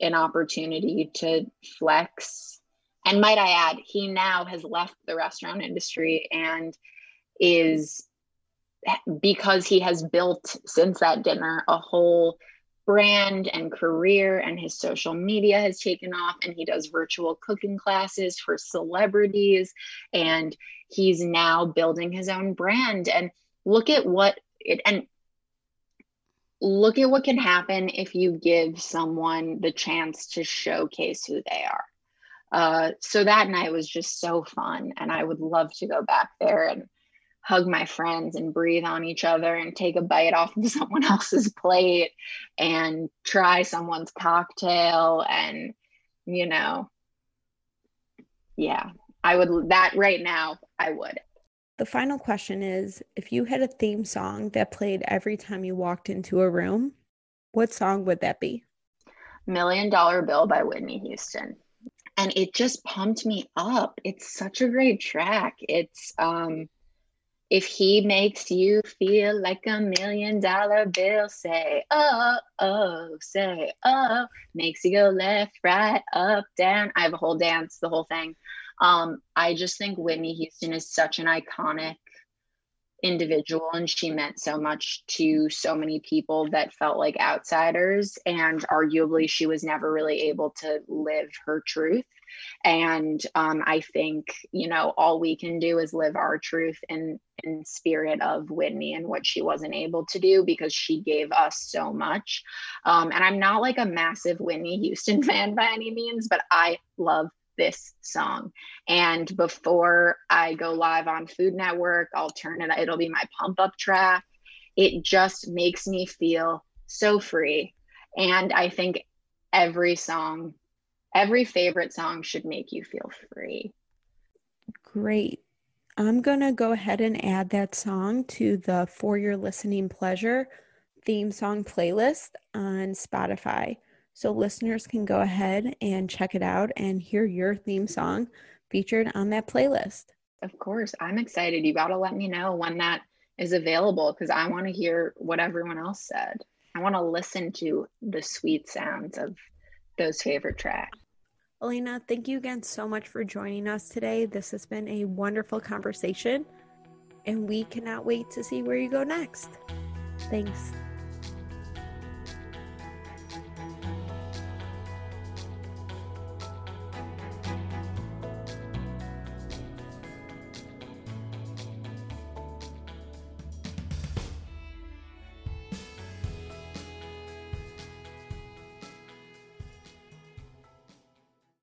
an opportunity to flex. And might I add, he now has left the restaurant industry and is because he has built since that dinner a whole brand and career and his social media has taken off and he does virtual cooking classes for celebrities and he's now building his own brand. And look at what it and look at what can happen if you give someone the chance to showcase who they are. Uh, so that night was just so fun and i would love to go back there and hug my friends and breathe on each other and take a bite off of someone else's plate and try someone's cocktail and you know yeah i would that right now i would. The final question is if you had a theme song that played every time you walked into a room what song would that be? Million dollar bill by whitney houston. And it just pumped me up. It's such a great track. It's um if he makes you feel like a million dollar bill, say, oh, oh, say, oh, makes you go left, right, up, down. I have a whole dance, the whole thing. Um, I just think Whitney Houston is such an iconic individual and she meant so much to so many people that felt like outsiders and arguably she was never really able to live her truth and um, i think you know all we can do is live our truth in in spirit of whitney and what she wasn't able to do because she gave us so much um, and i'm not like a massive whitney houston fan by any means but i love this song. And before I go live on Food Network, I'll turn it, it'll be my pump up track. It just makes me feel so free. And I think every song every favorite song should make you feel free. Great. I'm going to go ahead and add that song to the For Your Listening Pleasure theme song playlist on Spotify. So listeners can go ahead and check it out and hear your theme song featured on that playlist. Of course. I'm excited. You got to let me know when that is available because I want to hear what everyone else said. I want to listen to the sweet sounds of those favorite tracks. Elena, thank you again so much for joining us today. This has been a wonderful conversation, and we cannot wait to see where you go next. Thanks.